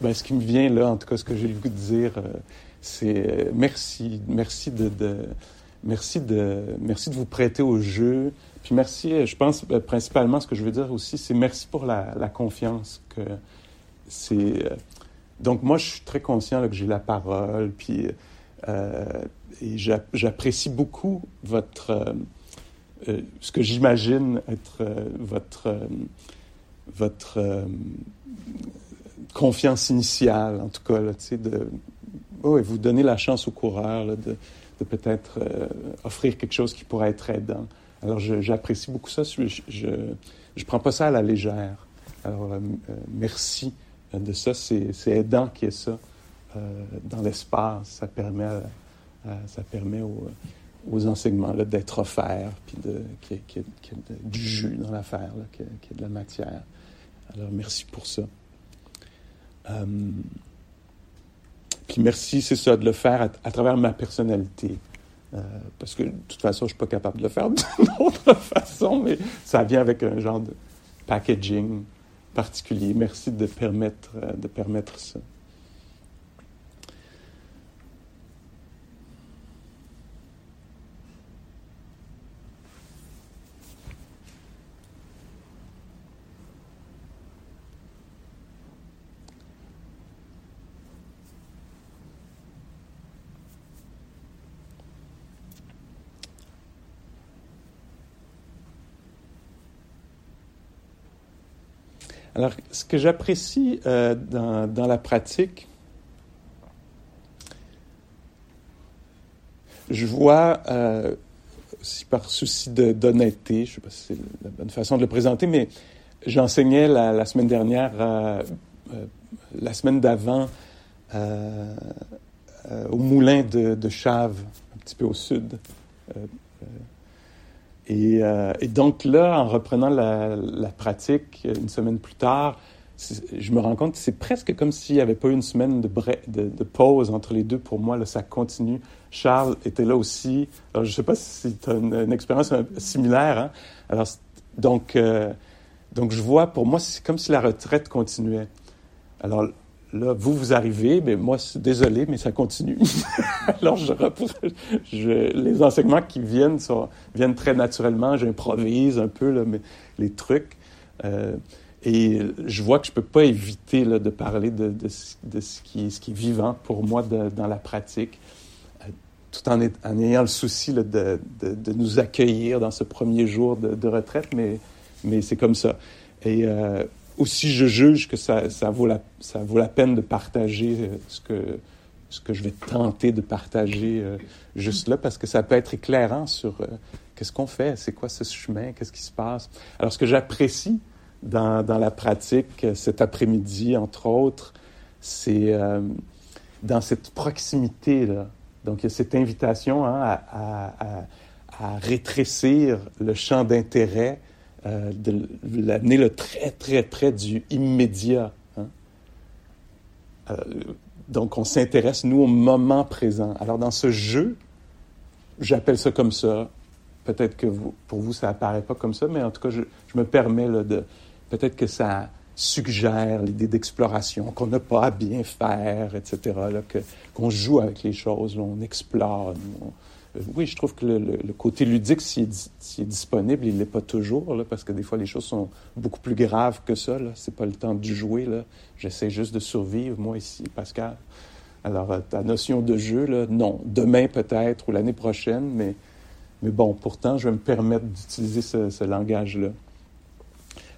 Ben, ce qui me vient là, en tout cas, ce que j'ai le goût de dire, euh, c'est euh, merci, merci de, de, merci de, merci de vous prêter au jeu. Puis merci, euh, je pense principalement ce que je veux dire aussi, c'est merci pour la, confiance que c'est. donc moi, je suis très conscient que j'ai la parole, puis et j'a- j'apprécie beaucoup votre, ce que j'imagine être votre, votre confiance initiale, en tout cas, là, de oh, et vous donner la chance au coureur de, peut-être euh, offrir quelque chose qui pourrait être aidant. Alors, j'apprécie beaucoup ça. Je, je prends pas ça à la légère. Alors, euh, euh, merci de ça. C'est aidant qu'il y ait ça dans l'espace. Ça permet, ça permet aux, aux enseignements d'être offerts, puis qu'il y y ait- du jus dans l'affaire, qu'il y qu'il y ait de la matière. Alors, merci pour ça. Euh, puis merci, c'est ça, de le faire à, travers ma personnalité. Euh, parce que de toute façon, je suis pas capable de le faire d'une autre façon, mais ça vient avec un genre de packaging particulier. Merci de permettre, euh, de permettre ça. Alors, ce que j'apprécie euh, dans, la pratique, je vois, euh, si par souci d'honnêteté, je ne sais pas si c'est la bonne façon de le présenter, mais j'enseignais la, semaine dernière, euh, la semaine d'avant, au moulin de, de Chave, un petit peu au sud. Euh, et, donc là, en reprenant la, pratique une semaine plus tard, je me rends compte que c'est presque comme s'il n'y avait pas eu une semaine de, pause entre les deux pour moi. Ça continue. Charles était là aussi. Alors, je ne sais pas si tu as une, expérience similaire. Hein? Alors, donc, euh, donc, je vois, pour moi, c'est comme si la retraite continuait. Alors là, vous, vous arrivez, mais moi, désolé, mais ça continue. Alors, je, je- les enseignements qui viennent sont, viennent très naturellement. J'improvise un peu là, mais, les trucs. Euh, et je vois que je ne peux pas éviter là, de parler de, de, ce- qui, est vivant pour moi dans la pratique, euh, tout en, ayant le souci là, de, nous accueillir dans ce premier jour de, de retraite, mais, mais c'est comme ça. Et euh, aussi, je juge que ça, ça, vaut la, ça vaut la peine de partager euh, ce que, ce que je vais tenter de partager euh, juste là, parce que ça peut être éclairant sur euh, qu'est-ce qu'on fait, c'est quoi ce chemin, qu'est-ce qui se passe. Alors, ce que j'apprécie dans, dans la pratique cet après-midi, entre autres, c'est dans cette proximité-là. Donc, il y a cette invitation hein, à, à rétrécir le champ d'intérêt, euh, de l'amener le très, très près du immédiat. hein. Euh, donc, on s'intéresse, nous, au moment présent. Alors, dans ce jeu, j'appelle ça comme ça. Peut-être que pour vous, ça apparaît pas comme ça, mais en tout cas, je, me permets de... Peut-être que ça suggère l'idée d'exploration, qu'on n'a pas à bien faire, etc., que, qu'on joue avec les choses, là, on explore. on- oui, je trouve que le, côté ludique, s'il est, est disponible, il l'est pas toujours, parce que des fois, les choses sont beaucoup plus graves que ça. Là. C'est pas le temps du jouer. J'essaie juste de survivre, moi, ici, Pascal. Alors, euh, ta notion de jeu, non. Demain, peut-être, ou l'année prochaine, mais, mais bon, pourtant, je vais me permettre d'utiliser ce, ce langage-là.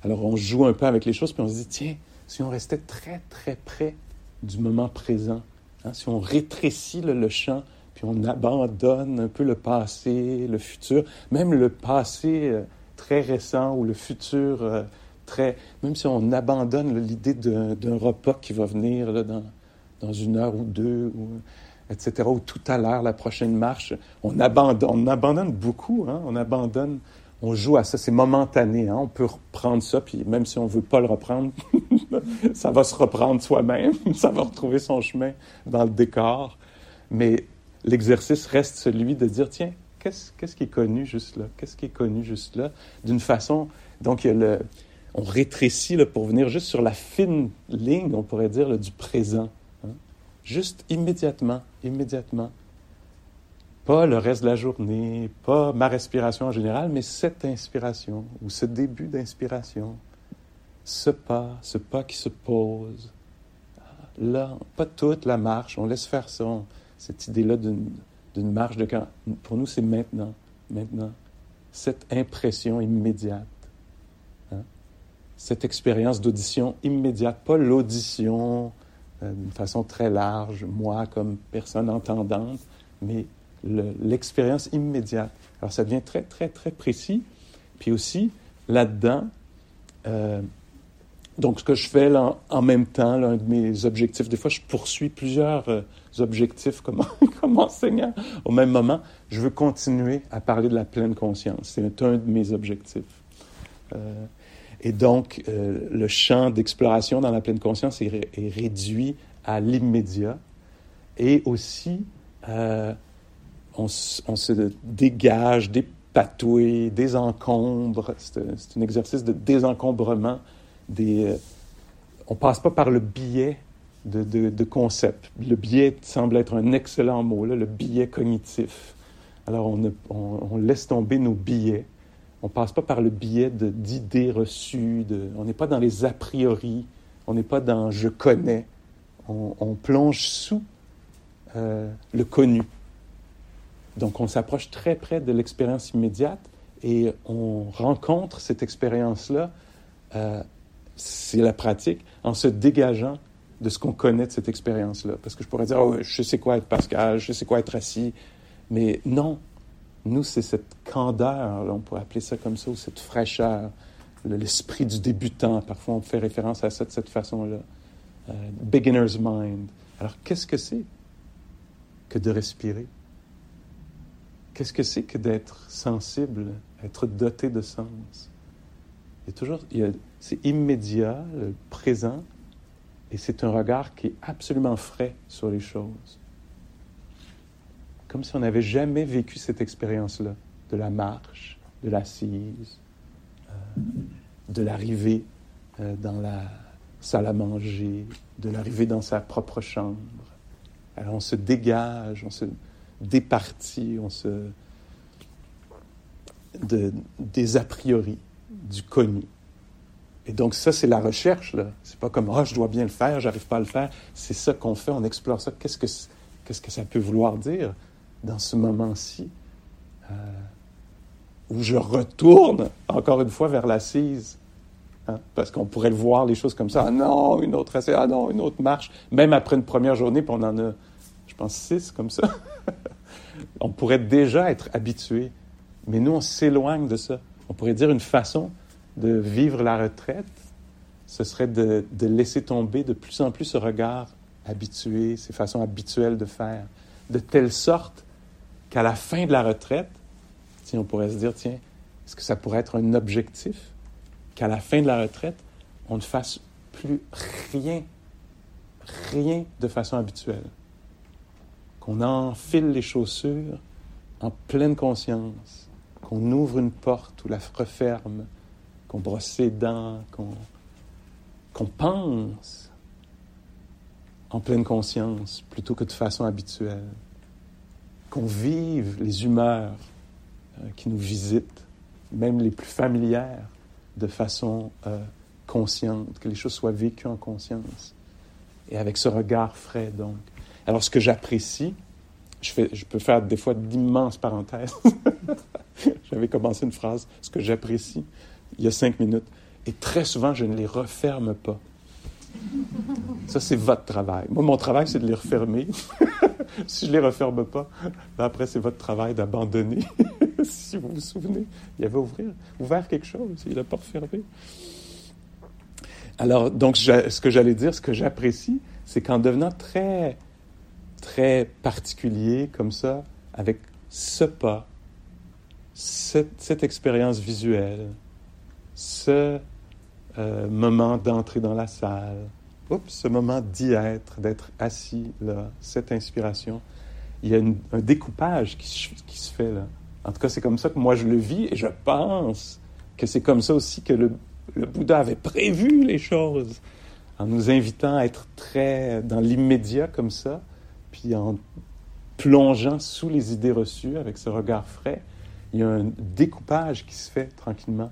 Alors, on joue un peu avec les choses, puis on se dit, tiens, si on restait très, très près du moment présent, hein, si on rétrécit le champ, puis on abandonne un peu le passé, le futur, même le passé euh, très récent ou le futur euh, très... Même si on abandonne l'idée d'un repas qui va venir dans, dans une heure ou deux, etc. Ou tout à l'heure, la prochaine marche. On abandonne, on abandonne beaucoup, hein? on abandonne, on joue à ça, c'est momentané. Hein? On peut reprendre ça, puis même si on ne veut pas le reprendre, ça va se reprendre soi-même, ça va retrouver son chemin dans le décor. L'exercice reste celui de dire, tiens, qu'est-ce, qu'est-ce qui est connu juste là? Qu'est-ce qui est connu juste là? D'une façon, donc on rétrécit pour venir juste sur la fine ligne, on pourrait dire, du présent. Hein. Juste immédiatement, immédiatement. Pas le reste de la journée, pas ma respiration en général, mais cette inspiration ou ce début d'inspiration, ce pas, ce pas qui se pose. Là, pas toute la marche, on laisse faire ça. Cette idée-là d'une marche de camp, pour nous, c'est maintenant, maintenant. Cette impression immédiate cette expérience d'audition immédiate, pas l'audition euh, d'une façon très large, moi comme personne entendante, mais l'expérience immédiate. Alors ça devient très, très, très précis. Puis aussi, là-dedans, euh, donc ce que je fais en même temps, l'un de mes objectifs, des fois je poursuis plusieurs euh, objectifs comme, comme enseignant au même moment, je veux continuer à parler de la pleine conscience. C'est un de mes objectifs. Et donc, euh, le champ d'exploration dans la pleine conscience est, réduit à l'immédiat. Et aussi, euh, on, se dégage, dépatouille, désencombre. C'est un exercice de désencombrement. Des, euh, on ne passe pas par le biais de, de, concepts. Le biais semble être un excellent mot, là, le biais cognitif. Alors, on, on laisse tomber nos billets on ne passe pas par le biais d'idées reçues, on n'est pas dans les a priori, on n'est pas dans je connais. On, plonge sous euh, le connu. Donc on s'approche très près de l'expérience immédiate et on rencontre cette expérience-là, euh, c'est la pratique, en se dégageant de ce qu'on connaît de cette expérience-là. Parce que je pourrais dire, oh, je sais quoi être Pascal, je sais quoi être assis, mais non, nous, c'est cette candeur, on pourrait appeler ça comme ça, ou cette fraîcheur, l'esprit du débutant. Parfois, on fait référence à ça de cette façon-là. Euh, beginner's mind. Alors, qu'est-ce que c'est que de respirer? Qu'est-ce que c'est que d'être sensible, être doté de sens? Il y a toujours, c'est immédiat, présent, et c'est un regard qui est absolument frais sur les choses comme si on n'avait jamais vécu cette expérience-là, de la marche, de l'assise, euh, de l'arrivée euh, dans la salle à manger, de l'arrivée dans sa propre chambre. Alors on se dégage, on se départit, on se... De, des a priori, du connu. Et donc ça, c'est la recherche, là. C'est pas comme, oh, je dois bien le faire, j'arrive pas à le faire. C'est ça qu'on fait, on explore ça. Qu'est-ce que, que ça peut vouloir dire? dans ce moment-ci, euh, où je retourne encore une fois vers l'assise. Hein, parce qu'on pourrait le voir, les choses comme ça. Ah non, une autre assise, ah non, une autre marche. Même après une première journée, puis on en a, je pense, six comme ça. on pourrait déjà être habitué. Mais nous, on s'éloigne de ça. On pourrait dire une façon de vivre la retraite, ce serait de, laisser tomber de plus en plus ce regard habitué, ces façons habituelles de faire, de telle sorte qu'à la fin de la retraite, si on pourrait se dire, tiens, est-ce que ça pourrait être un objectif qu'à la fin de la retraite, on ne fasse plus rien, rien de façon habituelle? Qu'on enfile les chaussures en pleine conscience, qu'on ouvre une porte ou la referme, qu'on brosse les dents, qu'on pense en pleine conscience plutôt que de façon habituelle qu'on vive les humeurs euh, qui nous visitent, même les plus familières, de façon euh, consciente, que les choses soient vécues en conscience. Et avec ce regard frais, donc. Alors, ce que j'apprécie, je peux faire des fois d'immenses parenthèses. J'avais commencé une phrase, ce que j'apprécie, il y a cinq minutes. Et très souvent, je ne les referme pas. Ça, c'est votre travail. Moi, mon travail, c'est de les refermer. si je ne les referme pas, après, c'est votre travail d'abandonner. si vous vous souvenez, il y avait ouvrir, ouvert quelque chose, il n'a pas refermé. Alors, donc, ce que j'allais dire, ce que j'apprécie, c'est qu'en devenant très, très particulier comme ça, avec ce pas, cette expérience visuelle, ce euh, moment d'entrer dans la salle, oups, ce moment d'y être, d'être assis là, cette inspiration, il y a un découpage qui, se fait là. En tout cas, c'est comme ça que moi je le vis et je pense que c'est comme ça aussi que le Bouddha avait prévu les choses en nous invitant à être très dans l'immédiat comme ça, puis en plongeant sous les idées reçues avec ce regard frais, il y a un découpage qui se fait tranquillement.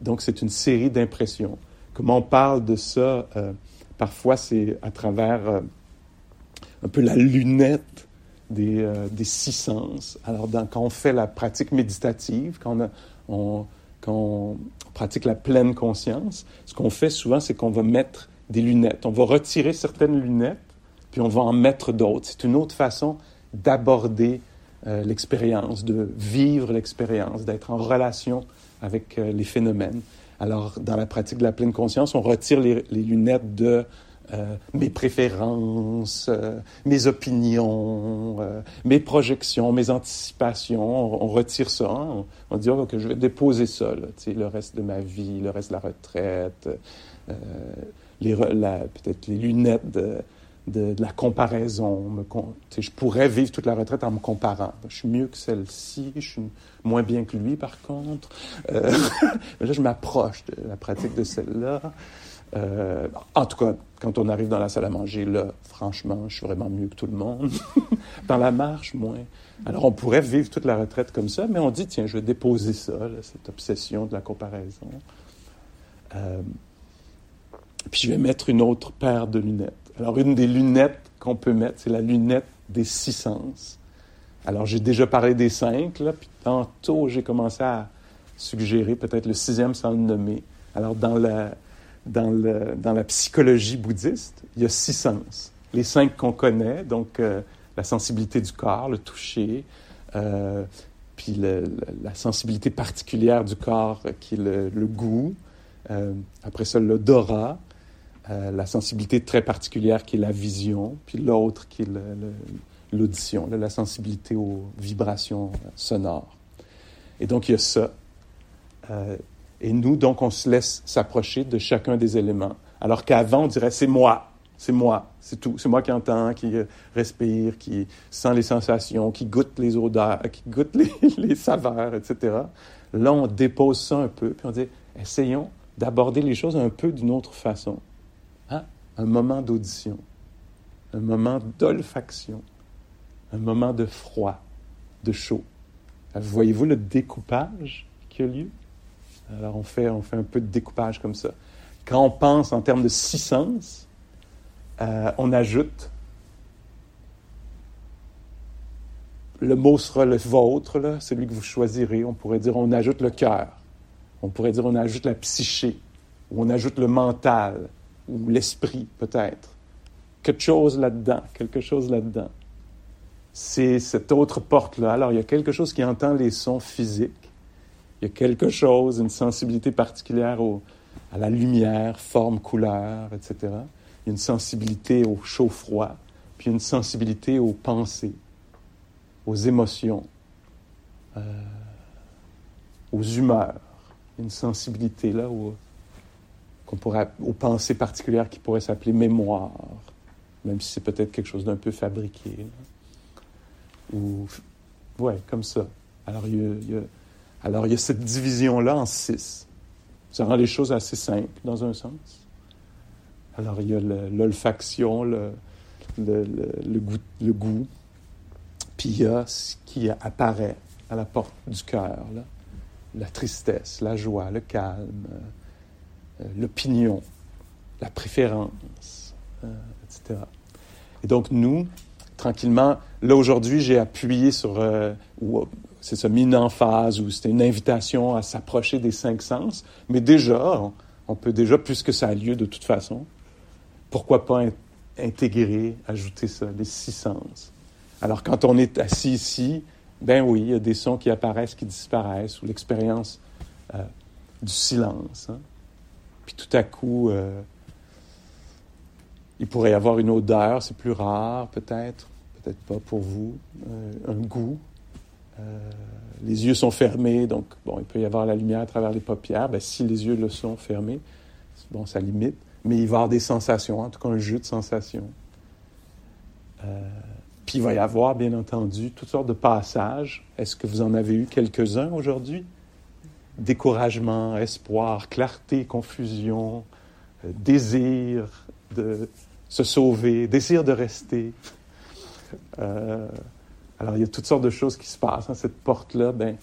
Donc, c'est une série d'impressions. Comment on parle de ça, euh, parfois, c'est à travers euh, un peu la lunette des, euh, six sens. Alors, quand on fait la pratique méditative, quand on, pratique la pleine conscience, ce qu'on fait souvent, c'est qu'on va mettre des lunettes. On va retirer certaines lunettes, puis on va en mettre d'autres. C'est une autre façon d'aborder l'expérience, de vivre l'expérience, d'être en relation avec euh, les phénomènes. Alors, dans la pratique de la pleine conscience, on retire les, lunettes de euh, mes préférences, mes opinions, mes projections, mes anticipations. On, retire ça. Hein. On, dit, oh, que je vais déposer ça, le reste de ma vie, le reste de la retraite, peut-être les lunettes de, de, la comparaison. Je pourrais vivre toute la retraite en me comparant. Je suis mieux que celle-ci, je suis moins bien que lui, par contre. Euh, là, je m'approche de la pratique de celle-là. Euh, en tout cas, quand on arrive dans la salle à manger, là, franchement, je suis vraiment mieux que tout le monde. dans la marche, moins. Alors, on pourrait vivre toute la retraite comme ça, mais on dit, tiens, je vais déposer ça, cette obsession de la comparaison. Euh, puis je vais mettre une autre paire de lunettes. Alors, une des lunettes qu'on peut mettre, c'est la lunette des six sens. Alors, j'ai déjà parlé des cinq, puis tantôt, j'ai commencé à suggérer peut-être le sixième sans le nommer. Alors, dans la, dans, le, dans la psychologie bouddhiste, il y a six sens. Les cinq qu'on connaît, donc euh, la sensibilité du corps, le toucher, euh, puis la sensibilité particulière du corps qui est le, le goût, euh, après ça l'odorat, euh, la sensibilité très particulière qui est la vision, puis l'autre qui est l'audition, la sensibilité aux vibrations sonores. Et donc, il y a ça. Euh, et nous, donc, on se laisse s'approcher de chacun des éléments. Alors qu'avant, on dirait, c'est moi, c'est moi, c'est tout. C'est moi qui entends, qui respire, qui sent les sensations, qui goûte les odeurs, qui goûte les, les saveurs, etc. Là, on dépose ça un peu, puis on dit, essayons d'aborder les choses un peu d'une autre façon un moment d'audition, un moment d'olfaction, un moment de froid, de chaud. Voyez-vous le découpage qui a lieu? Alors on fait, on fait un peu de découpage comme ça. Quand on pense en termes de six sens, euh, on ajoute le mot sera le vôtre, là, celui que vous choisirez. On pourrait dire on ajoute le cœur. On pourrait dire on ajoute la psyché. On ajoute le mental ou l'esprit peut-être. Quelque chose là-dedans, quelque chose là-dedans. C'est cette autre porte-là. Alors, il y a quelque chose qui entend les sons physiques. Il y a quelque chose, une sensibilité particulière à la lumière, forme, couleur, etc. Il y a une sensibilité au chaud-froid, puis une sensibilité aux pensées, aux émotions, euh, aux humeurs. Une sensibilité là où pourrait, aux pensées particulières qui pourraient s'appeler mémoire, même si c'est peut-être quelque chose d'un peu fabriqué. Ou, ouais, comme ça. Alors il, y a, cette division-là en six. Ça rend les choses assez simples, dans un sens. Alors, il y a l'olfaction, le, goût, le goût. Puis il y a ce qui apparaît à la porte du cœur, la tristesse, la joie, le calme, l'opinion, la préférence, euh, etc. Et donc nous, tranquillement, là aujourd'hui, j'ai appuyé sur, euh, c'est ça, mis une emphase, ou c'était une invitation à s'approcher des cinq sens, mais déjà, on, peut déjà, puisque ça a lieu de toute façon, pourquoi pas intégrer, ajouter ça, les six sens. Alors quand on est assis ici, ben oui, il y a des sons qui apparaissent, qui disparaissent, ou l'expérience du silence. Hein. Puis tout à coup, euh, il pourrait y avoir une odeur, c'est plus rare peut-être. peut-être pas pour vous, un goût. les yeux sont fermés, donc bon, il peut y avoir la lumière à travers les paupières. Ben, si les yeux le sont fermés, bon, ça limite, mais il va y avoir des sensations, en tout cas un jeu de sensations. puis il va y avoir, bien entendu, toutes sortes de passages. Est-ce que vous en avez eu quelques-uns aujourd'hui? Découragement, espoir, clarté, confusion, désir de se sauver, désir de rester. Euh, alors, il y a toutes sortes de choses qui se passent. Hein. Cette porte-là, ben,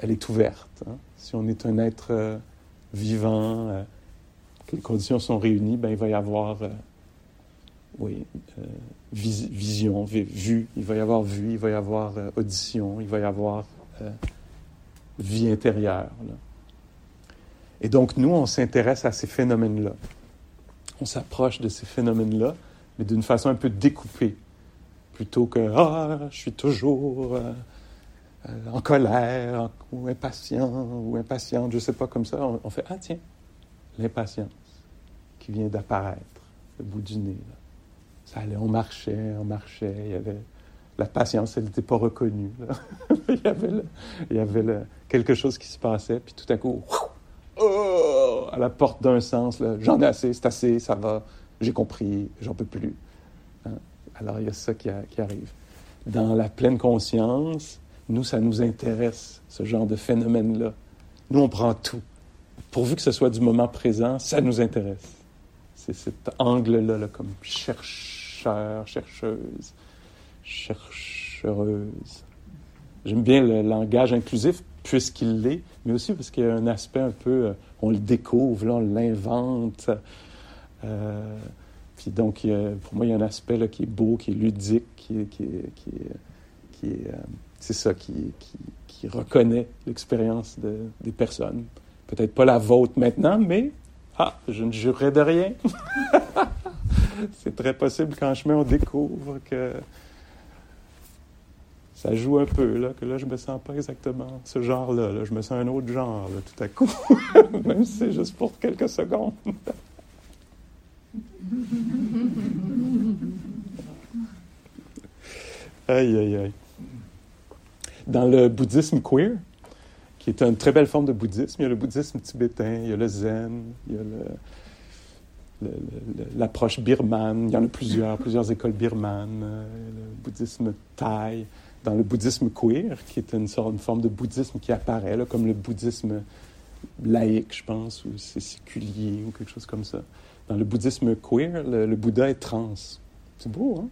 elle est ouverte. Hein. Si on est un être euh, vivant, euh, que les conditions sont réunies, ben, il va y avoir, oui, vision, vue. Il va y avoir vue, il va y avoir audition, il va y avoir vie intérieure. Et donc, nous, on s'intéresse à ces phénomènes-là on s'approche de ces phénomènes-là, mais d'une façon un peu découpée, plutôt que ah, je suis toujours euh, euh, en colère ou impatient ou impatiente, je ne sais pas comme ça. On, fait ah tiens, l'impatience qui vient d'apparaître au bout du nez. Ça allait, on marchait, on marchait, il y avait la patience, elle n'était pas reconnue. il y avait, il y avait quelque chose qui se passait, puis tout à coup, oh, à la porte d'un sens, j'en ai assez, c'est assez, ça va, j'ai compris, j'en peux plus. Hein? Alors il y a ça qui, arrive. Dans la pleine conscience, nous, ça nous intéresse, ce genre de phénomène-là. Nous, on prend tout. Pourvu que ce soit du moment présent, ça nous intéresse. C'est cet angle-là, comme chercheur, chercheuse, chercheuse. J'aime bien le langage inclusif puisqu'il l'est, mais aussi parce qu'il y a un aspect un peu, euh, on le découvre, on l'invente. Euh, puis donc, pour moi, il y a un aspect qui est beau, qui est ludique, qui est, qui euh, c'est ça, qui, reconnaît l'expérience de, des personnes. Peut-être pas la vôtre maintenant, mais ah, je ne jurerai de rien. c'est très possible qu'en chemin, on découvre que ça joue un peu, là, que là, je me sens pas exactement ce genre-là. Je me sens un autre genre, tout à coup. Même si c'est juste pour quelques secondes. aïe, aïe, aïe. Dans le bouddhisme queer, qui est une très belle forme de bouddhisme, il y a le bouddhisme tibétain, il y a le zen, il y a l'approche birmane, il y en a plusieurs, plusieurs écoles birmanes, euh, le bouddhisme thaï, dans le bouddhisme queer, qui est une sorte, de forme de bouddhisme qui apparaît, là, comme le bouddhisme laïque, je pense, ou séculier, ou quelque chose comme ça. Dans le bouddhisme queer, le, Bouddha est trans. C'est beau, hein?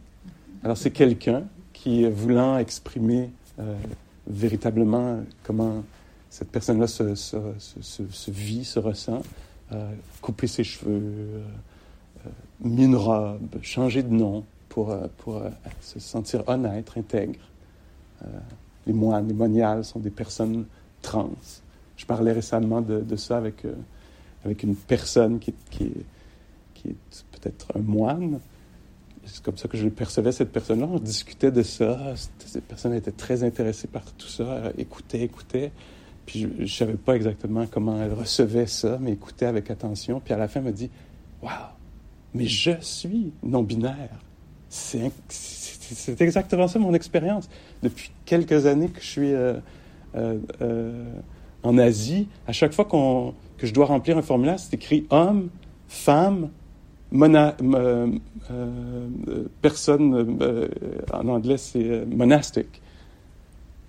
Alors, c'est quelqu'un qui, voulant exprimer euh, véritablement comment cette personne-là se, vit, se ressent, euh, couper ses cheveux, euh, euh mis une robe, changer de nom pour, euh, pour se sentir honnête, intègre. Euh, les moines, les moniales sont des personnes trans. Je parlais récemment de, ça avec, euh, avec une personne qui, qui, est peut-être un moine. C'est comme ça que je percevais cette personne-là. On discutait de ça. Cette personne était très intéressée par tout ça, écoutait, écoutait. Puis je ne savais pas exactement comment elle recevait ça, mais écoutait avec attention. Puis à la fin, elle me dit Waouh, mais je suis non-binaire. C'est exactement ça mon expérience. Depuis quelques années que je suis euh, euh, euh, en Asie, à chaque fois que je dois remplir un formulaire, c'est écrit homme, femme, personne, en anglais c'est monastique.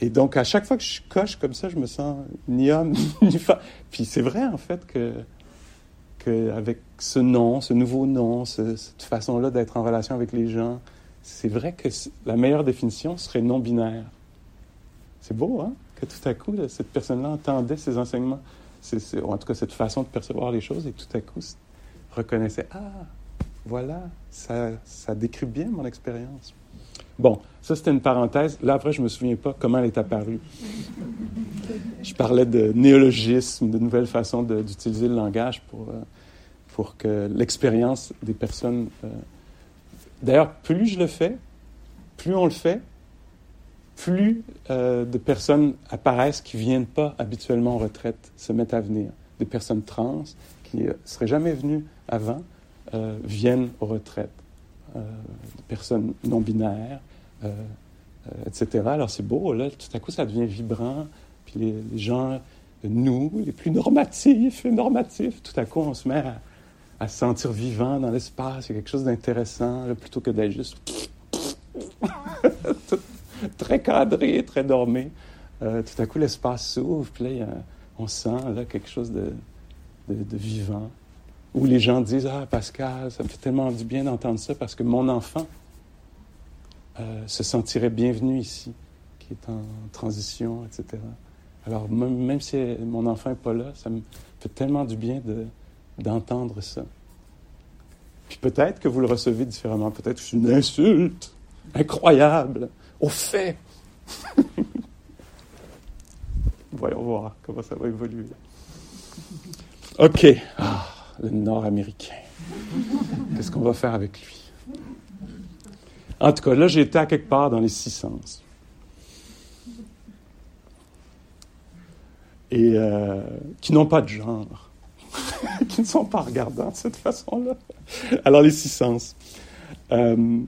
Et donc, à chaque fois que je coche comme ça, je me sens ni homme ni femme. Puis c'est vrai, en fait, que, avec ce nom, ce nouveau nom, cette façon-là d'être en relation avec les gens, c'est vrai que la meilleure définition serait non binaire. C'est beau, hein? Que tout à coup, cette personne-là entendait ces enseignements, ou en tout cas cette façon de percevoir les choses, et tout à coup reconnaissait Ah, voilà, ça décrit bien mon expérience. Bon, ça c'était une parenthèse. Là, après, je me souviens pas comment elle est apparue. Je parlais de néologisme, de nouvelles façons d'utiliser le langage pour, euh, pour que l'expérience des personnes euh, D'ailleurs, plus je le fais, plus on le fait, plus euh, de personnes apparaissent qui ne viennent pas habituellement en retraite, se mettent à venir. Des personnes trans qui ne seraient jamais venues avant viennent aux retraites. Euh, personnes non binaires, etc. Alors c'est beau, là, tout à coup ça devient vibrant, puis les, gens, nous, les plus normatifs normatifs, tout à coup on se met à, se sentir vivant dans l'espace, il y a quelque chose d'intéressant, plutôt que d'être juste très cadré, très dormé. tout à coup l'espace s'ouvre, puis là on sent là, quelque chose de, de vivant où les gens disent Ah, Pascal, ça me fait tellement du bien d'entendre ça parce que mon enfant euh, se sentirait bienvenu ici, qui est en transition, etc. Alors, même, si mon enfant n'est pas là, ça me fait tellement du bien d'entendre ça. Puis peut-être que vous le recevez différemment. Peut-être que c'est une insulte incroyable, au fait. Voyons voir comment ça va évoluer. OK. Ah le Nord-Américain. Qu'est-ce qu'on va faire avec lui? En tout cas, là, j'étais à quelque part dans les six sens. Et euh, qui n'ont pas de genre, qui ne sont pas regardants de cette façon-là. Alors, les six sens. Euh,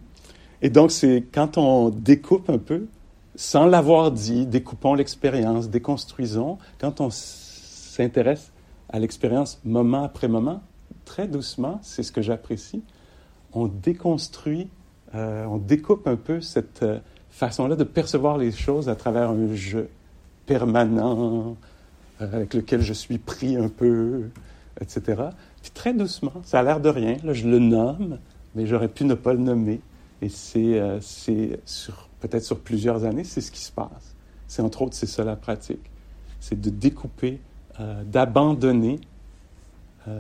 et donc, c'est quand on découpe un peu, sans l'avoir dit, découpons l'expérience, déconstruisons, quand on s'intéresse à l'expérience moment après moment, très doucement, c'est ce que j'apprécie, on déconstruit, euh, on découpe un peu cette euh, façon-là de percevoir les choses à travers un jeu permanent, euh, avec lequel je suis pris un peu, etc. Puis très doucement, ça a l'air de rien, je le nomme, mais j'aurais pu ne pas le nommer. Et c'est, peut-être sur plusieurs années, c'est ce qui se passe. C'est entre autres, c'est ça la pratique. C'est de découper euh, d'abandonner, euh,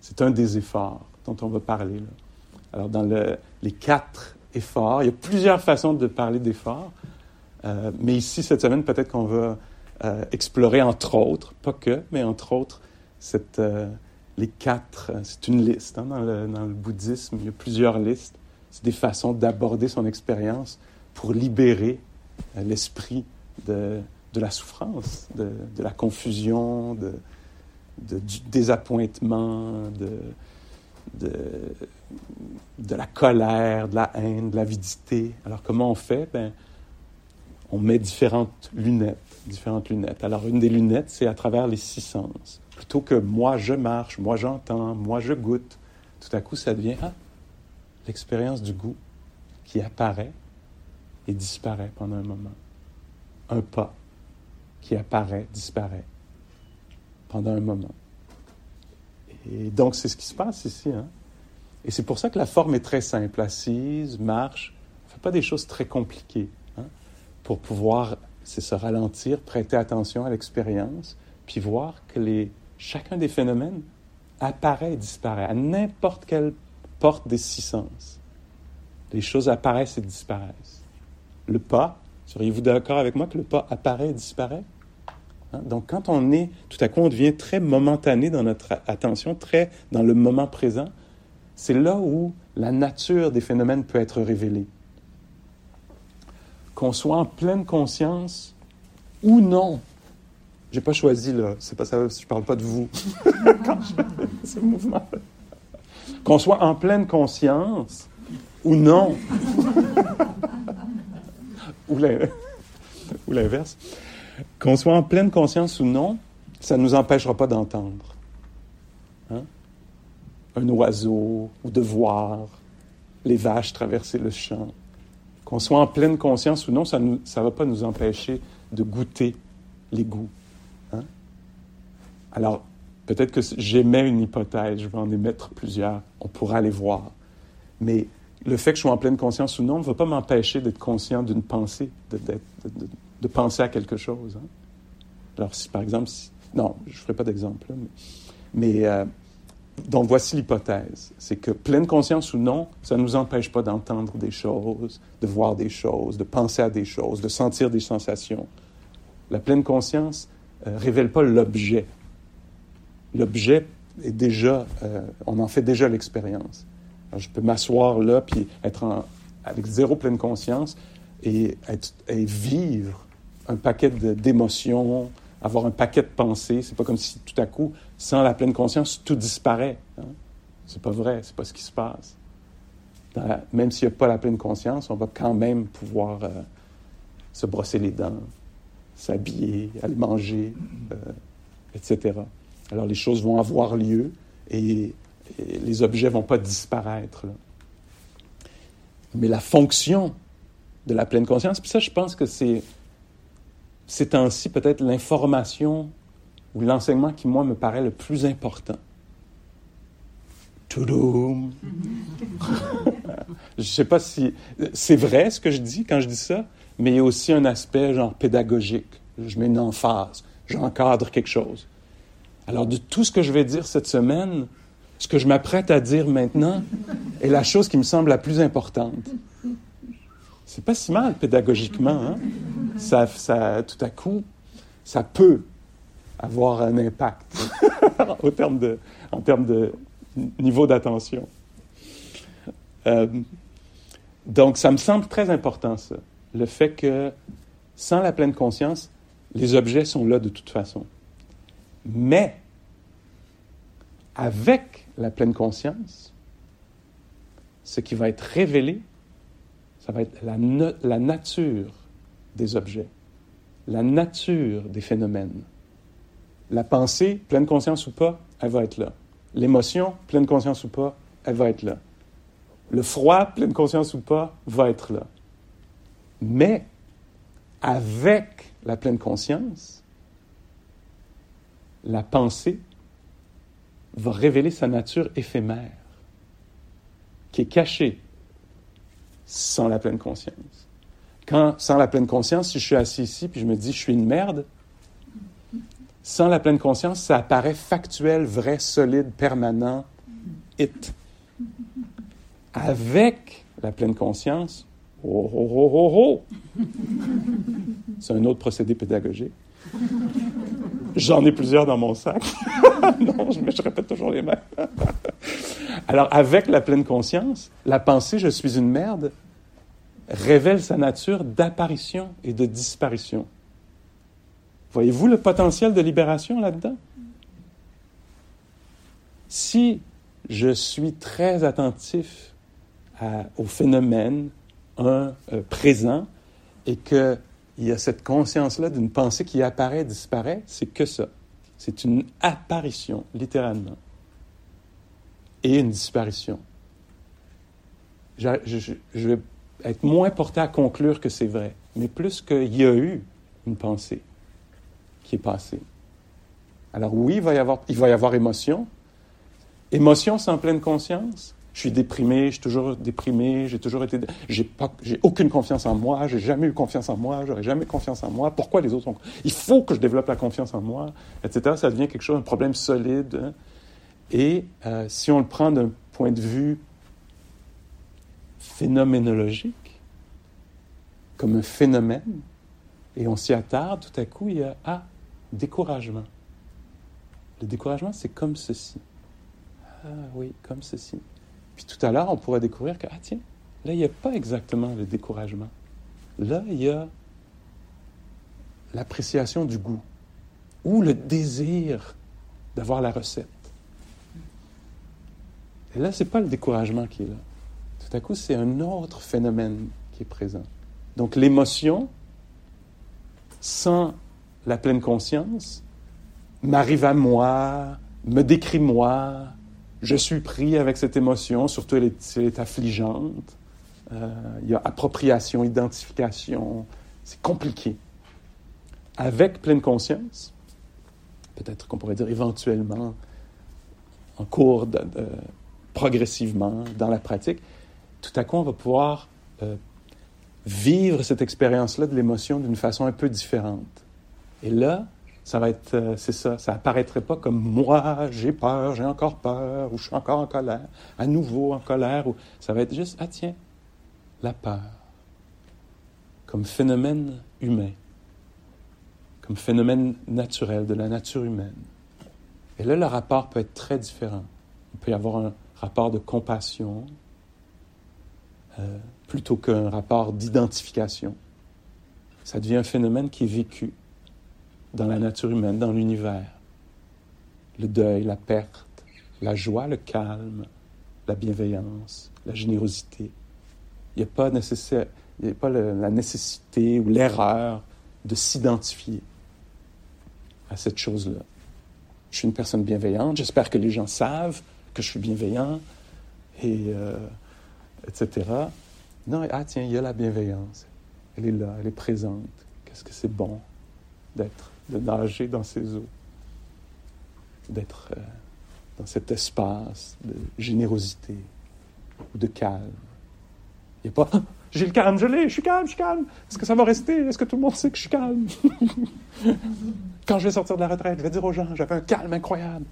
c'est un des efforts dont on va parler. Alors, dans les quatre efforts, il y a plusieurs façons de parler d'efforts, euh, mais ici, cette semaine, peut-être qu'on va explorer, entre autres, pas que, mais entre autres, les quatre, c'est une liste hein, dans, le, bouddhisme, il y a plusieurs listes, c'est des façons d'aborder son expérience pour libérer l'esprit de, de la souffrance, de, la confusion, du désappointement, de, de, la colère, de la haine, de l'avidité. Alors comment on fait? Ben, On met différentes lunettes, différentes lunettes. Alors une des lunettes, c'est à travers les six sens. Plutôt que moi je marche, moi j'entends, moi je goûte, tout à coup ça devient ah, l'expérience du goût qui apparaît et disparaît pendant un moment. Un pas, qui apparaît, disparaît pendant un moment. Et donc, c'est ce qui se passe ici. Hein? Et c'est pour ça que la forme est très simple, assise, marche. On ne fait pas des choses très compliquées hein? pour pouvoir, c'est se ralentir, prêter attention à l'expérience, puis voir que les, chacun des phénomènes apparaît et disparaît à n'importe quelle porte des six sens. Les choses apparaissent et disparaissent. Le pas, seriez-vous d'accord avec moi que le pas apparaît et disparaît? Hein? Donc, quand on est, tout à coup, on devient très momentané dans notre attention, très dans le moment présent, c'est là où la nature des phénomènes peut être révélée. Qu'on soit en pleine conscience ou non. J'ai pas choisi, là. C'est pas ça, je parle pas de vous. quand je fais ce mouvement. Qu'on soit en pleine conscience ou non. ou l'inverse. Qu'on soit en pleine conscience ou non, ça ne nous empêchera pas d'entendre. Hein? Un oiseau ou de voir les vaches traverser le champ. Qu'on soit en pleine conscience ou non, ça ne va pas nous empêcher de goûter les goûts. Hein? Alors, peut-être que j'émets une hypothèse, je vais en émettre plusieurs, on pourra les voir. Mais le fait que je sois en pleine conscience ou non ne va pas m'empêcher d'être conscient d'une pensée, penser à quelque chose. Hein. Alors, si par exemple, non, je ne ferai pas d'exemple, mais, euh, donc voici l'hypothèse, c'est que pleine conscience ou non, ça ne nous empêche pas d'entendre des choses, de voir des choses, de penser à des choses, de sentir des sensations. La pleine conscience ne euh, révèle pas l'objet. L'objet est déjà, euh, on en fait déjà l'expérience. Je peux m'asseoir là puis être avec zéro pleine conscience et vivre un paquet d'émotions, avoir un paquet de pensées. C'est pas comme si tout à coup, sans la pleine conscience, tout disparaît. Hein? C'est pas vrai, c'est pas ce qui se passe. même s'il n'y a pas la pleine conscience, on va quand même pouvoir euh, se brosser les dents, s'habiller, aller manger, euh, etc. Alors les choses vont avoir lieu et, les objets ne vont pas disparaître. Mais la fonction de la pleine conscience, puis ça, je pense que c'est ces temps-ci peut-être l'information ou l'enseignement qui, moi, me paraît le plus important. Toudoum! je ne sais pas si c'est vrai ce que je dis quand je dis ça, mais il y a aussi un aspect genre pédagogique. Je mets une emphase, j'encadre quelque chose. Alors, de tout ce que je vais dire cette semaine, ce que je m'apprête à dire maintenant est la chose qui me semble la plus importante. C'est pas si mal pédagogiquement, hein? Ça, tout à coup, ça peut avoir un impact en termes de niveau d'attention. Euh, donc, ça me semble très important, ça. Le fait que, sans la pleine conscience, les objets sont là de toute façon. Mais, avec la pleine conscience, ce qui va être révélé, ça va être la, nature des objets, la nature des phénomènes. La pensée, pleine conscience ou pas, elle va être là. L'émotion, pleine conscience ou pas, elle va être là. Le froid, pleine conscience ou pas, va être là. Mais avec la pleine conscience, la pensée va révéler sa nature éphémère, qui est cachée sans la pleine conscience. Quand, sans la pleine conscience, si je suis assis ici puis je me dis je suis une merde, sans la pleine conscience, ça apparaît factuel, vrai, solide, permanent, it. Avec la pleine conscience, oh, oh, oh, oh, oh. C'est un autre procédé pédagogique. J'en ai plusieurs dans mon sac. non, je, je répète toujours les mêmes. Alors, avec la pleine conscience, la pensée je suis une merde révèle sa nature d'apparition et de disparition. Voyez-vous le potentiel de libération là-dedans? Si je suis très attentif au phénomène, un euh, présent, et qu'il y a cette conscience-là d'une pensée qui apparaît, disparaît, c'est que ça. C'est une apparition, littéralement, et une disparition. je, je vais être moins porté à conclure que c'est vrai, mais plus qu'il y a eu une pensée qui est passée. Alors oui, il va y avoir, il va y avoir émotion. Émotion sans pleine conscience. Je suis déprimé, je suis toujours déprimé, j'ai toujours été, j'ai pas, j'ai aucune confiance en moi, j'ai jamais eu confiance en moi, j'aurais jamais confiance en moi. Pourquoi les autres ont, il faut que je développe la confiance en moi, etc. Ça devient quelque chose, un problème solide. Hein. Et euh, si on le prend d'un point de vue phénoménologique, comme un phénomène, et on s'y attarde, tout à coup, il y a Ah, découragement. Le découragement, c'est comme ceci. Ah oui, comme ceci. Puis tout à l'heure, on pourrait découvrir que, ah tiens, là, il n'y a pas exactement le découragement. Là, il y a l'appréciation du goût ou le désir d'avoir la recette. Et là, ce n'est pas le découragement qui est là tout à coup, c'est un autre phénomène qui est présent. Donc l'émotion, sans la pleine conscience, m'arrive à moi, me décrit moi, je suis pris avec cette émotion, surtout elle est, elle est affligeante. Euh, il y a appropriation, identification, c'est compliqué. Avec pleine conscience, peut-être qu'on pourrait dire éventuellement, en cours de, progressivement dans la pratique, tout à coup, on va pouvoir euh, vivre cette expérience-là de l'émotion d'une façon un peu différente. Et là, ça va être, euh, c'est ça, ça apparaîtrait pas comme moi, j'ai peur, j'ai encore peur, ou je suis encore en colère, à nouveau en colère, ou ça va être juste, ah tiens, la peur, comme phénomène humain, comme phénomène naturel de la nature humaine. Et là, le rapport peut être très différent. Il peut y avoir un rapport de compassion, euh, plutôt qu'un rapport d'identification. Ça devient un phénomène qui est vécu dans la nature humaine, dans l'univers. Le deuil, la perte, la joie, le calme, la bienveillance, la générosité. Il n'y a pas, la nécessité ou l'erreur de s'identifier à cette chose-là. Je suis une personne bienveillante, j'espère que les gens savent que je suis bienveillant, et, euh, etc. Non, ah tiens, il y a la bienveillance. Elle est là, elle est présente. Qu'est-ce que c'est bon d'être, de nager dans ces eaux, d'être euh, dans cet espace de générosité ou de calme. Il n'y a pas j'ai le calme, je l'ai, je suis calme, je suis calme. Est-ce que ça va rester? Est-ce que tout le monde sait que je suis calme? Quand je vais sortir de la retraite, je vais dire aux gens, j'avais un calme incroyable.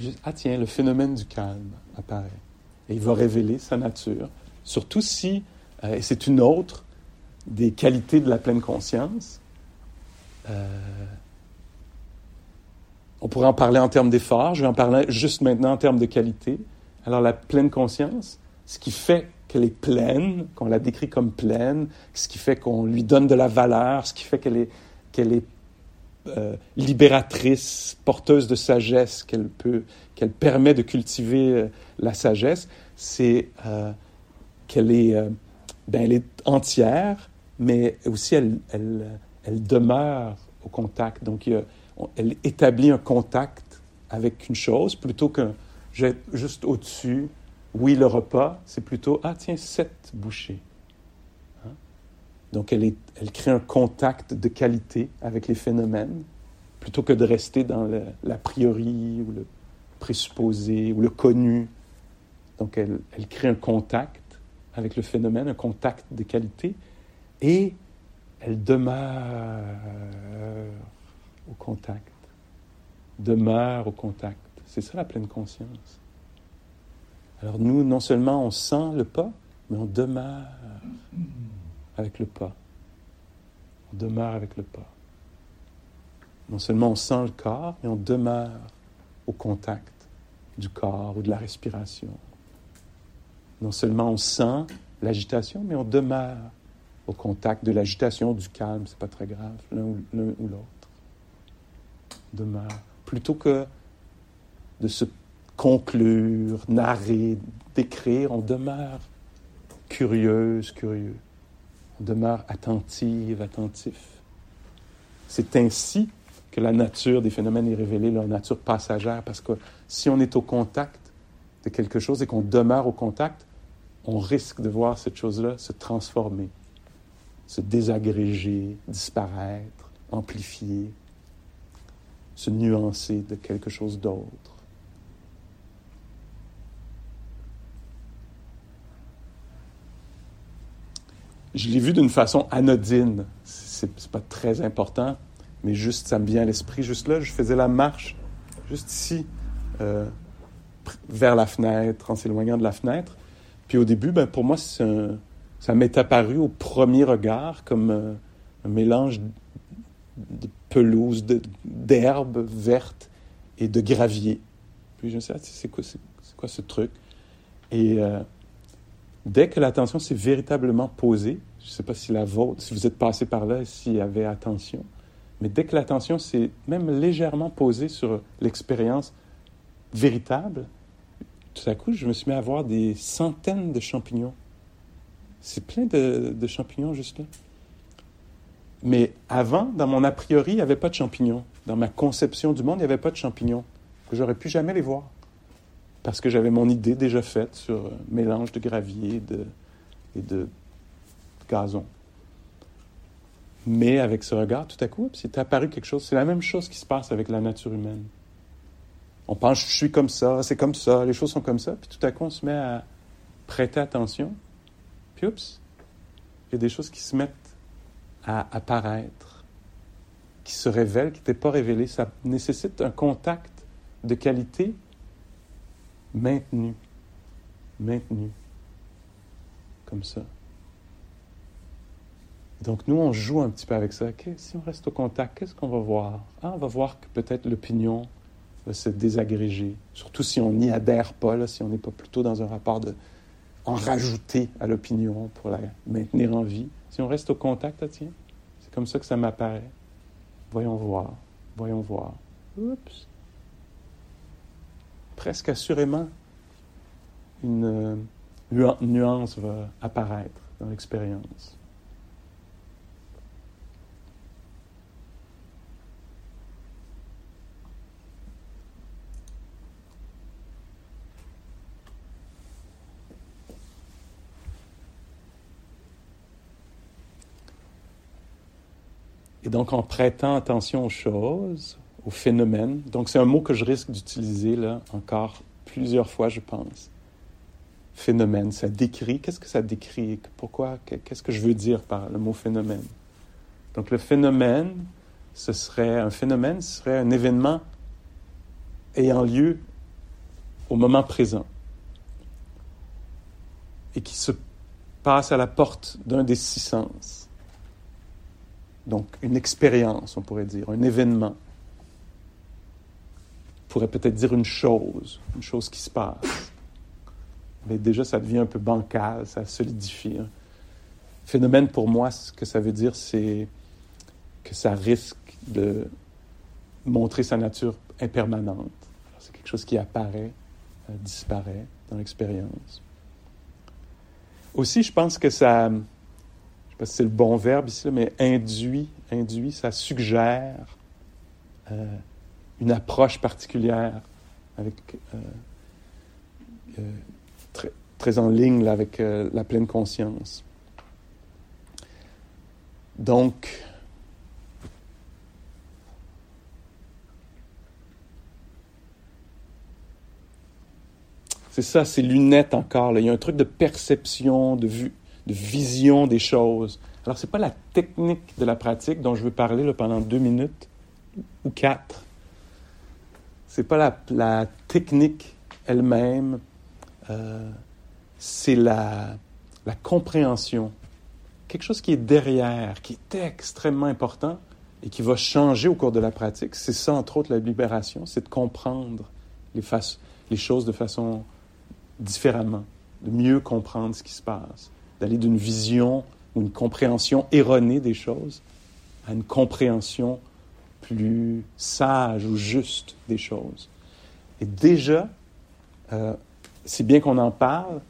ah tiens, le phénomène du calme apparaît. Et il va révéler sa nature, surtout si, euh, et c'est une autre des qualités de la pleine conscience, euh, on pourrait en parler en termes d'effort, je vais en parler juste maintenant en termes de qualité. Alors la pleine conscience, ce qui fait qu'elle est pleine, qu'on la décrit comme pleine, ce qui fait qu'on lui donne de la valeur, ce qui fait qu'elle est, euh, libératrice, porteuse de sagesse, qu'elle peut, qu'elle permet de cultiver euh, la sagesse, c'est qu'elle est, ben, est entière, mais aussi elle, demeure au contact. Donc elle établit un contact avec une chose plutôt que juste au-dessus. Oui, le repas, c'est plutôt ah tiens sept bouchées. Hein? Donc elle, crée un contact de qualité avec les phénomènes plutôt que de rester dans l'a priori ou le présupposé ou le connu. Donc elle crée un contact avec le phénomène, un contact de qualité, et elle demeure au contact. Demeure au contact. C'est ça la pleine conscience. Alors nous, non seulement on sent le pas, mais on demeure avec le pas. On demeure avec le pas. Non seulement on sent le corps, mais on demeure au contact du corps ou de la respiration. Non seulement on sent l'agitation, mais on demeure au contact de l'agitation, du calme, c'est pas très grave, l'un ou l'autre demeure, plutôt que de se conclure, narrer, décrire, on demeure curieuse, curieux. On demeure attentive, attentif. C'est ainsi que la nature des phénomènes est révélée, leur nature passagère, parce que si on est au contact de quelque chose et qu'on demeure au contact, on risque de voir cette chose-là se transformer, se désagréger, disparaître, amplifier, se nuancer de quelque chose d'autre. Je l'ai vu d'une façon anodine. C'est, pas très important, mais juste ça me vient à l'esprit. Juste là, je faisais la marche, juste ici, euh, vers la fenêtre, en s'éloignant de la fenêtre. Puis au début, ben, pour moi, ça m'est apparu au premier regard comme euh, un mélange de pelouse, d'herbe verte et de gravier. Puis je me suis dit, ah, c'est quoi, ce truc? Et euh, dès que l'attention s'est véritablement posée, je ne sais pas si la vôtre, si vous êtes passé par là, s'il y avait attention, mais dès que l'attention s'est même légèrement posée sur l'expérience véritable, tout à coup, je me suis mis à voir des centaines de champignons. C'est plein de, de champignons juste là. Mais avant, dans mon a priori, il n'y avait pas de champignons. Dans ma conception du monde, il n'y avait pas de champignons. Que j'aurais pu jamais les voir. Parce que j'avais mon idée déjà faite sur un mélange de gravier et de gazon. Mais avec ce regard, tout à coup, c'est apparu quelque chose. C'est la même chose qui se passe avec la nature humaine. On pense, je suis comme ça, c'est comme ça, les choses sont comme ça. Puis tout à coup, on se met à prêter attention. Puis oups, il y a des choses qui se mettent à apparaître, qui se révèle, qui n'était pas révélé. Ça nécessite un contact de qualité maintenu, maintenu, comme ça. Donc nous, on joue un petit peu avec ça. si on reste au contact, qu'est-ce qu'on va voir? Ah, On va voir que peut-être l'opinion va se désagréger, surtout si on n'y adhère pas, si on n'est pas plutôt dans un rapport de en rajouter à l'opinion pour la maintenir en vie. Si on reste au contact, tiens, c'est comme ça que ça m'apparaît. Voyons voir, voyons voir. Oups. presque assurément, une euh, nuance va apparaître dans l'expérience. Donc, en prêtant attention aux choses, aux phénomènes, donc c'est un mot que je risque d'utiliser là encore plusieurs fois, je pense. Phénomène, ça décrit, qu'est-ce que ça décrit? Pourquoi? Qu'est-ce que je veux dire par le mot phénomène? Donc, le phénomène, ce serait, un phénomène, ce serait un événement ayant lieu au moment présent et qui se passe à la porte d'un des six sens. Donc, une expérience, on pourrait dire, un événement. On pourrait peut-être dire une chose, une chose qui se passe. Mais déjà, ça devient un peu bancal, ça solidifie. Hein. Phénomène, pour moi, ce que ça veut dire, c'est que ça risque de montrer sa nature impermanente. C'est quelque chose qui apparaît, euh, disparaît dans l'expérience. Aussi, je pense que ça, pas si c'est le bon verbe ici, mais induit, induit, ça suggère euh, une approche particulière avec euh, euh, très, en ligne avec la pleine conscience. Donc, c'est ça, c'est lunettes encore. Il y a un truc de perception, de vue, de vision des choses. Alors, ce n'est pas la technique de la pratique dont je veux parler pendant deux minutes ou quatre. Ce n'est pas la, la, technique elle-même, euh, c'est la, la compréhension. Quelque chose qui est derrière, qui est extrêmement important et qui va changer au cours de la pratique. C'est ça, entre autres, la libération, c'est de comprendre les, les choses de façon différemment, de mieux comprendre ce qui se passe d'aller d'une vision ou une compréhension erronée des choses à une compréhension plus sage ou juste des choses. Et déjà, euh, c'est bien qu'on en parle,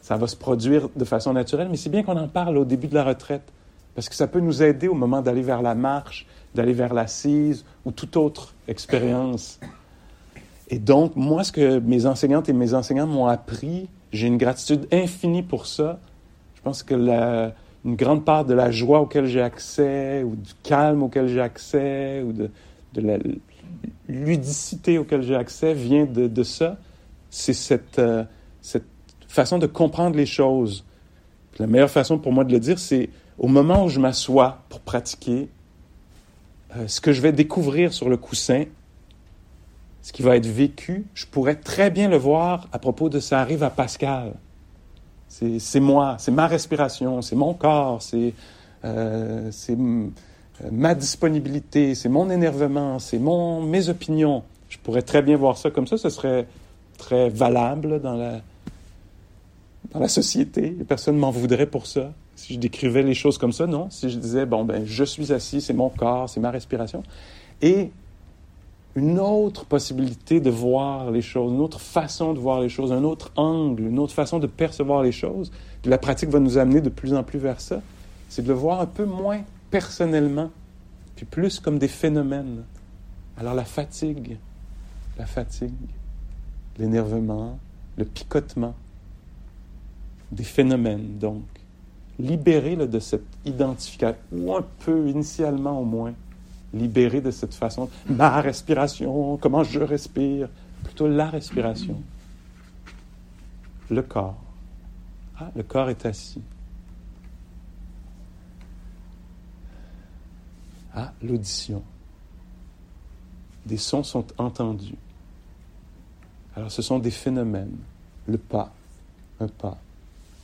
ça va se produire de façon naturelle, mais c'est bien qu'on en parle au début de la retraite, parce que ça peut nous aider au moment d'aller vers la marche, d'aller vers l'assise ou toute autre expérience. Et donc, moi, ce que mes enseignantes et mes enseignants m'ont appris, j'ai une gratitude infinie pour ça, pense que une grande part de la joie auquel j'ai accès, ou du calme auquel j'ai accès, ou de, la ludicité auquel j'ai accès vient de, ça. C'est cette, euh, cette façon de comprendre les choses. la meilleure façon pour moi de le dire, c'est au moment où je m'assois pour pratiquer, euh, ce que je vais découvrir sur le coussin, ce qui va être vécu, je pourrais très bien le voir à propos de ça arrive à Pascal. C'est moi, c'est ma respiration, c'est mon corps, c'est euh, euh, ma disponibilité, c'est mon énervement, c'est mes opinions. Je pourrais très bien voir ça comme ça, ce serait très valable dans la, dans la société. Personne ne m'en voudrait pour ça. Si je décrivais les choses comme ça, non. Si je disais, bon, ben, je suis assis, c'est mon corps, c'est ma respiration. Et une autre possibilité de voir les choses, une autre façon de voir les choses, un autre angle, une autre façon de percevoir les choses. la pratique va nous amener de plus en plus vers ça. C'est de le voir un peu moins personnellement, puis plus comme des phénomènes. Alors la fatigue, la fatigue, l'énervement, le picotement, des phénomènes donc. Libérer de cette identification, ou un peu initialement au moins, libéré de cette façon. Ma respiration, comment je respire, plutôt la respiration. Le corps. Ah, le corps est assis. Ah, l'audition. Des sons sont entendus. Alors ce sont des phénomènes. Le pas, un pas,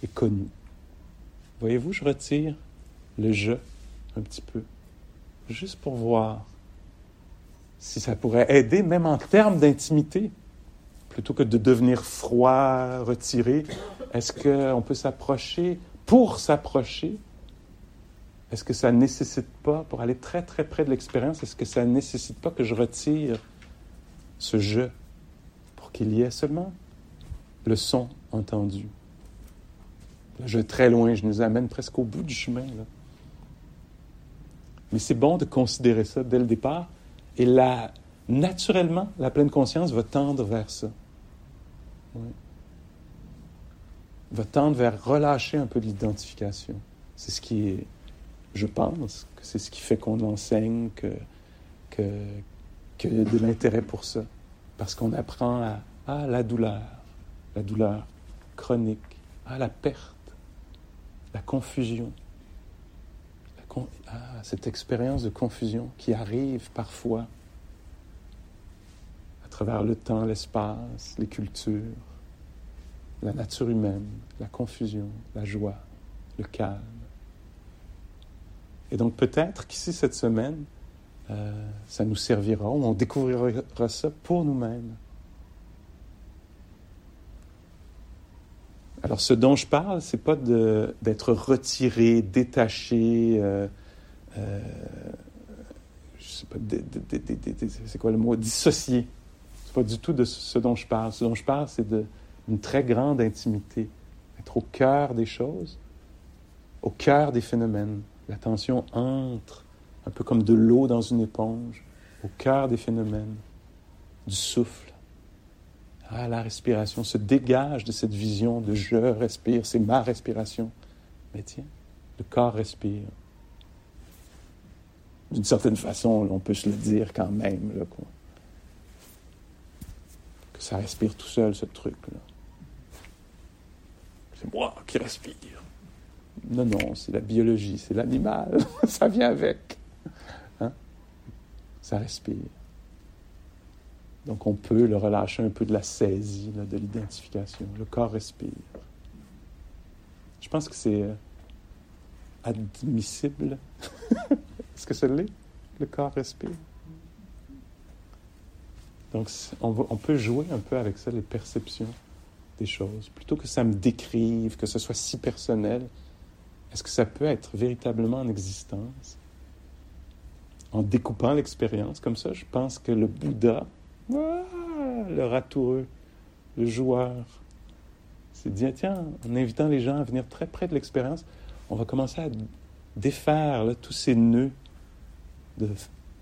est connu. Voyez-vous, je retire le je un petit peu juste pour voir si ça pourrait aider, même en termes d'intimité, plutôt que de devenir froid, retiré. Est-ce qu'on peut s'approcher? Pour s'approcher? Est-ce que ça ne nécessite pas, pour aller très très près de l'expérience, est-ce que ça ne nécessite pas que je retire ce je pour qu'il y ait seulement le son entendu? Là, je très loin, je nous amène presque au bout du chemin. Mais c'est bon de considérer ça dès le départ. Et là, naturellement, la pleine conscience va tendre vers ça. Va tendre vers relâcher un peu de l'identification. C'est ce qui je pense, que c'est ce qui fait qu'on enseigne, que, que, que de l'intérêt pour ça. Parce qu'on apprend à, à la douleur, la douleur chronique, à la perte la confusion, ah, cette expérience de confusion qui arrive parfois à travers le temps, l'espace, les cultures, la nature humaine, la confusion, la joie, le calme. Et donc peut-être qu'ici cette semaine, euh, ça nous servira, on découvrira ça pour nous-mêmes. Alors, ce dont je parle, c'est pas d'être retiré, détaché, euh, euh, je sais pas, c'est quoi le mot, dissocié. C'est pas du tout de ce dont je parle. Ce dont je parle, c'est d'une très grande intimité, être au cœur des choses, au cœur des phénomènes. L'attention entre, un peu comme de l'eau dans une éponge, au cœur des phénomènes, du souffle ah, la respiration se dégage de cette vision de je respire, c'est ma respiration. Mais tiens, le corps respire. D'une certaine façon, on peut se le dire quand même, là, que ça respire tout seul, ce truc-là. C'est moi qui respire. Non, non, c'est la biologie, c'est l'animal, ça vient avec. Hein? Ça respire. Donc on peut le relâcher un peu de la saisie, de l'identification. Le corps respire. Je pense que c'est euh, admissible. Est-ce que ça l'est? Le corps respire? Donc on, peut jouer un peu avec ça, les perceptions des choses. Plutôt que ça me décrive, que ce soit si personnel, est-ce que ça peut être véritablement en existence? En découpant l'expérience comme ça, je pense que le Bouddha ah, le ratoureux, le joueur. C'est dit, tiens, en invitant les gens à venir très près de l'expérience, on va commencer à défaire tous ces nœuds de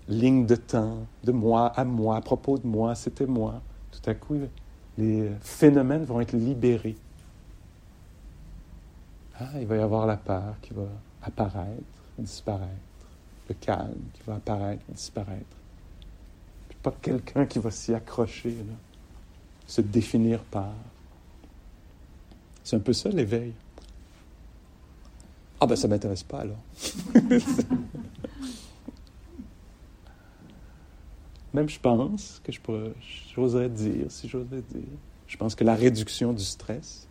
lignes de temps, de moi à moi, à propos de moi, c'était moi. Tout à coup, les phénomènes vont être libérés. Ah, il va y avoir la peur qui va apparaître, disparaître, le calme qui va apparaître, disparaître pas quelqu'un qui va s'y accrocher, se définir par. C'est un peu ça l'éveil. Ah ben ça m'intéresse pas alors. Même je pense que je pourrais, j'oserais dire, si j'oserais dire, je pense que la réduction du stress,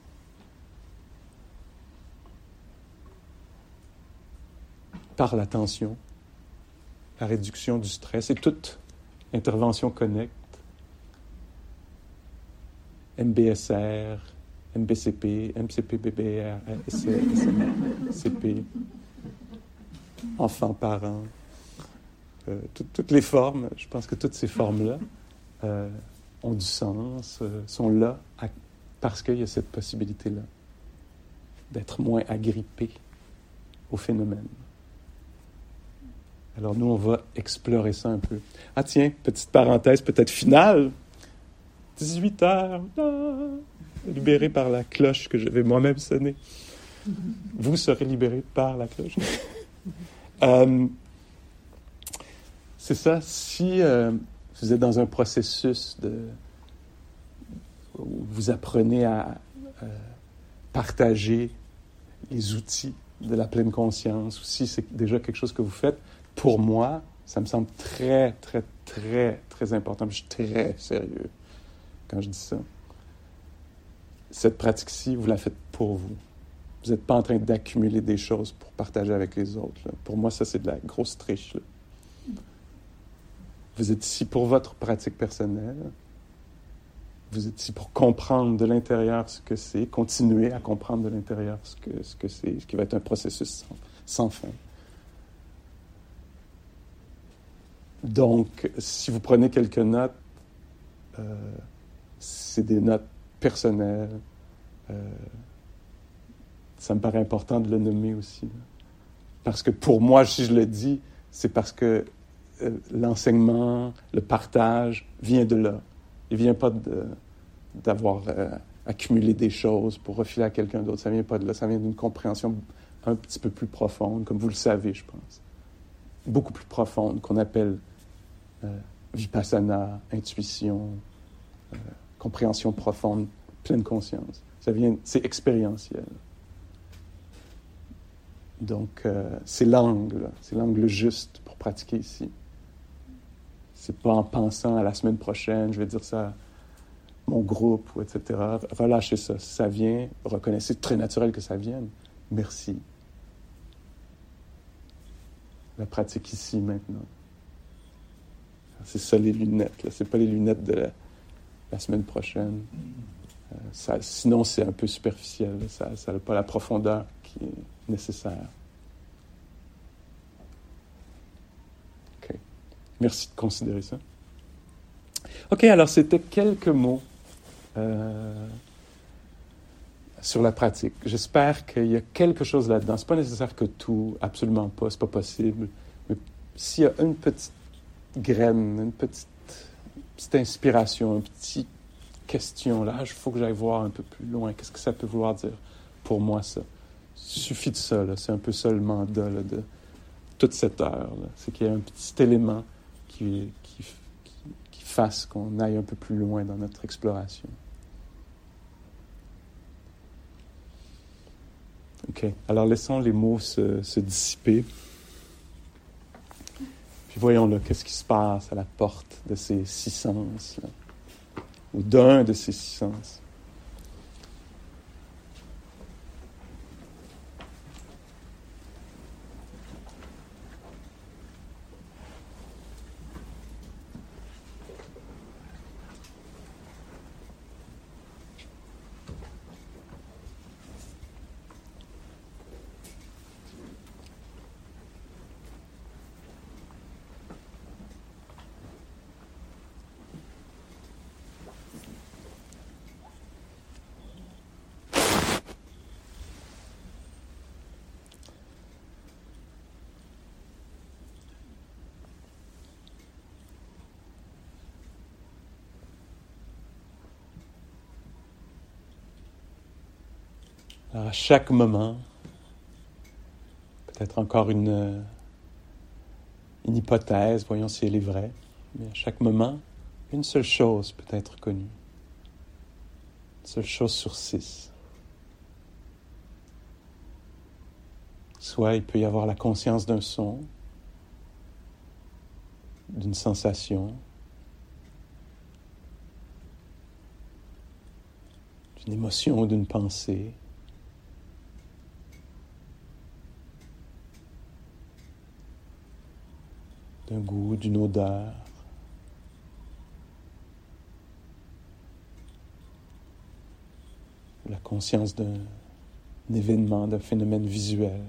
par l'attention, la réduction du stress et toute Intervention Connect, MBSR, MBCP, MCP-BBR, CP, enfants, euh, toutes les formes, je pense que toutes ces formes-là euh, ont du sens, euh, sont là parce qu'il y a cette possibilité-là d'être moins agrippé au phénomène. Alors nous, on va explorer ça un peu. Ah tiens, petite parenthèse peut-être finale. 18 heures, ah, libéré par la cloche que je vais moi-même sonner. Vous serez libéré par la cloche. c'est ça, si euh, vous êtes dans un processus de... où vous apprenez à euh, partager les outils de la pleine conscience, ou si c'est déjà quelque chose que vous faites, pour moi, ça me semble très, très, très, très important. Je suis très sérieux quand je dis ça. Cette pratique-ci, vous la faites pour vous. Vous n'êtes pas en train d'accumuler des choses pour partager avec les autres. Pour moi, ça, c'est de la grosse triche. Vous êtes ici pour votre pratique personnelle. Vous êtes ici pour comprendre de l'intérieur ce que c'est, continuer à comprendre de l'intérieur ce que, ce que c'est, ce qui va être un processus sans fin. Donc, si vous prenez quelques notes, euh, c'est des notes personnelles. Euh, ça me paraît important de le nommer aussi. Parce que pour moi, si je le dis, c'est parce que l'enseignement, le partage vient de là. Il ne vient pas d'avoir euh, accumulé des choses pour refiler à quelqu'un d'autre. Ça vient pas de là. Ça vient d'une compréhension un petit peu plus profonde, comme vous le savez, je pense. Beaucoup plus profonde, qu'on appelle euh, vipassana, intuition, compréhension profonde, pleine conscience. Ça vient, c'est expérientiel. Donc, c'est l'angle, c'est l'angle juste pour pratiquer ici. C'est pas en pensant à la semaine prochaine, je vais dire ça à mon groupe, etc. Relâchez ça. Ça vient, reconnaissez, très naturel que ça vienne. Merci. La pratique ici, maintenant. C'est ça les lunettes. Ce n'est pas les lunettes de la, semaine prochaine. Euh, sinon, c'est un peu superficiel. Ça n'a pas la profondeur qui est nécessaire. Merci de considérer ça. OK, alors c'était quelques mots euh, sur la pratique. J'espère qu'il y a quelque chose là-dedans. Ce n'est pas nécessaire que tout, absolument pas, ce n'est pas possible. Mais s'il y a une petite graine, une petite, inspiration, une petite question, là, il faut que j'aille voir un peu plus loin. Qu'est-ce que ça peut vouloir dire pour moi, ça? Suffit de ça, c'est un peu ça le mandat de toute cette heure. C'est qu'il y a un petit élément qui, fasse qu'on aille un peu plus loin dans notre exploration. OK. Alors laissons les mots se, dissiper. Puis voyons là, qu'est-ce qui se passe à la porte de ces six sens, ou d'un de ces six sens. À chaque moment, peut-être encore une, une hypothèse, voyons si elle est vraie, mais à chaque moment, une seule chose peut être connue. Une seule chose sur six. Soit il peut y avoir la conscience d'un son, d'une sensation, d'une émotion ou d'une pensée. D'un goût, d'une odeur. La conscience d'un événement, d'un phénomène visuel.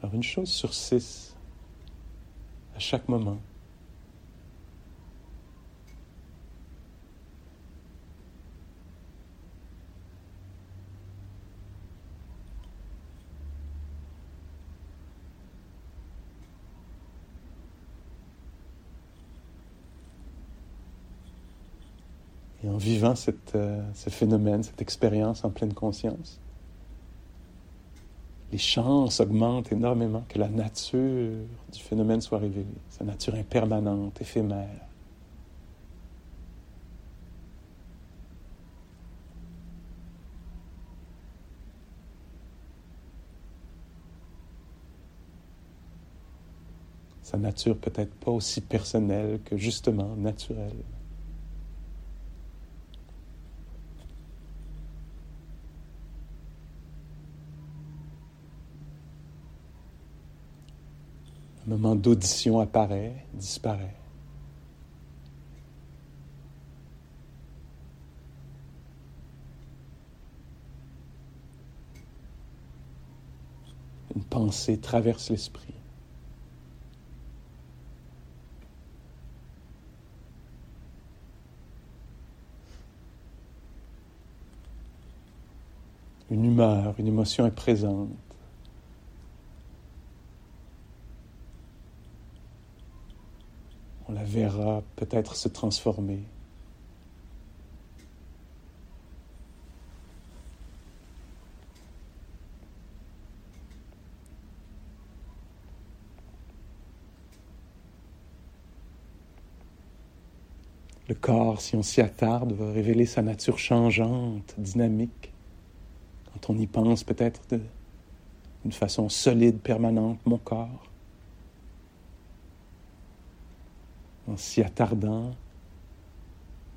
Alors une chose sur six, à chaque moment. Vivant euh, ce phénomène, cette expérience en pleine conscience, les chances augmentent énormément que la nature du phénomène soit révélée, sa nature impermanente, éphémère. Sa nature peut-être pas aussi personnelle que justement naturelle. moment d'audition apparaît, disparaît. Une pensée traverse l'esprit. Une humeur, une émotion est présente. Verra peut-être se transformer. Le corps, si on s'y attarde, va révéler sa nature changeante, dynamique. Quand on y pense peut-être d'une façon solide, permanente, mon corps. En s'y attardant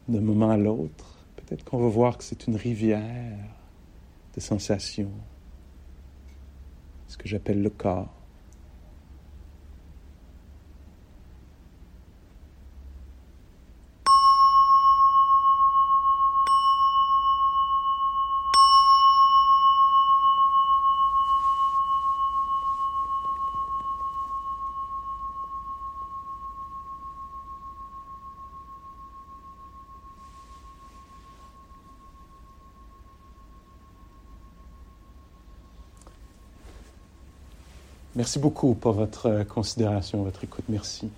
d'un moment à l'autre, peut-être qu'on va voir que c'est une rivière de sensations, ce que j'appelle le corps. Merci beaucoup pour votre euh, considération, votre écoute. Merci.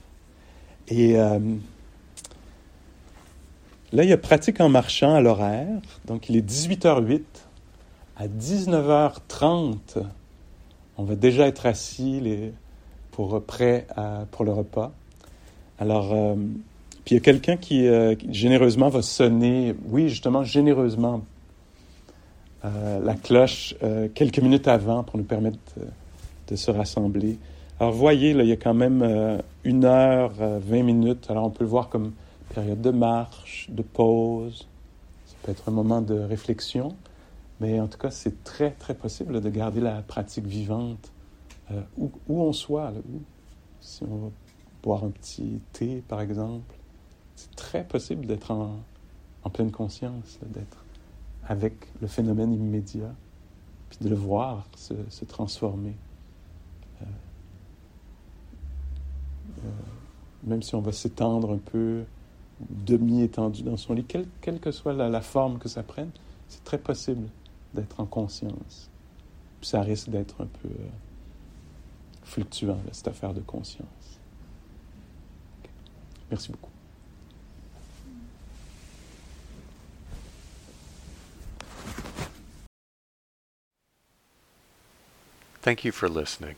Et euh, là, il y a pratique en marchant à l'horaire. Donc, il est 18h08. À 19h30, on va déjà être assis pour prêt pour le repas. Alors, euh, puis il y a quelqu'un qui, généreusement va sonner, oui, justement, généreusement, la cloche quelques minutes avant pour nous permettre se rassembler. Alors, voyez, là, il y a quand même euh, une heure, euh, vingt minutes. Alors, on peut le voir comme période de marche, de pause. Ça peut être un moment de réflexion. Mais en tout cas, c'est très, très possible de garder la pratique vivante euh, où, où, on soit. si on va boire un petit thé, par exemple, c'est très possible d'être en, en, pleine conscience, d'être avec le phénomène immédiat, puis de le voir se, se transformer. Euh, euh, même si on va s'étendre un peu, demi-étendu dans son lit, quelle, que soit la, forme que ça prenne, c'est très possible d'être en conscience. Puis ça risque d'être un peu euh, fluctuant, cette affaire de conscience. Merci beaucoup. Thank you for listening.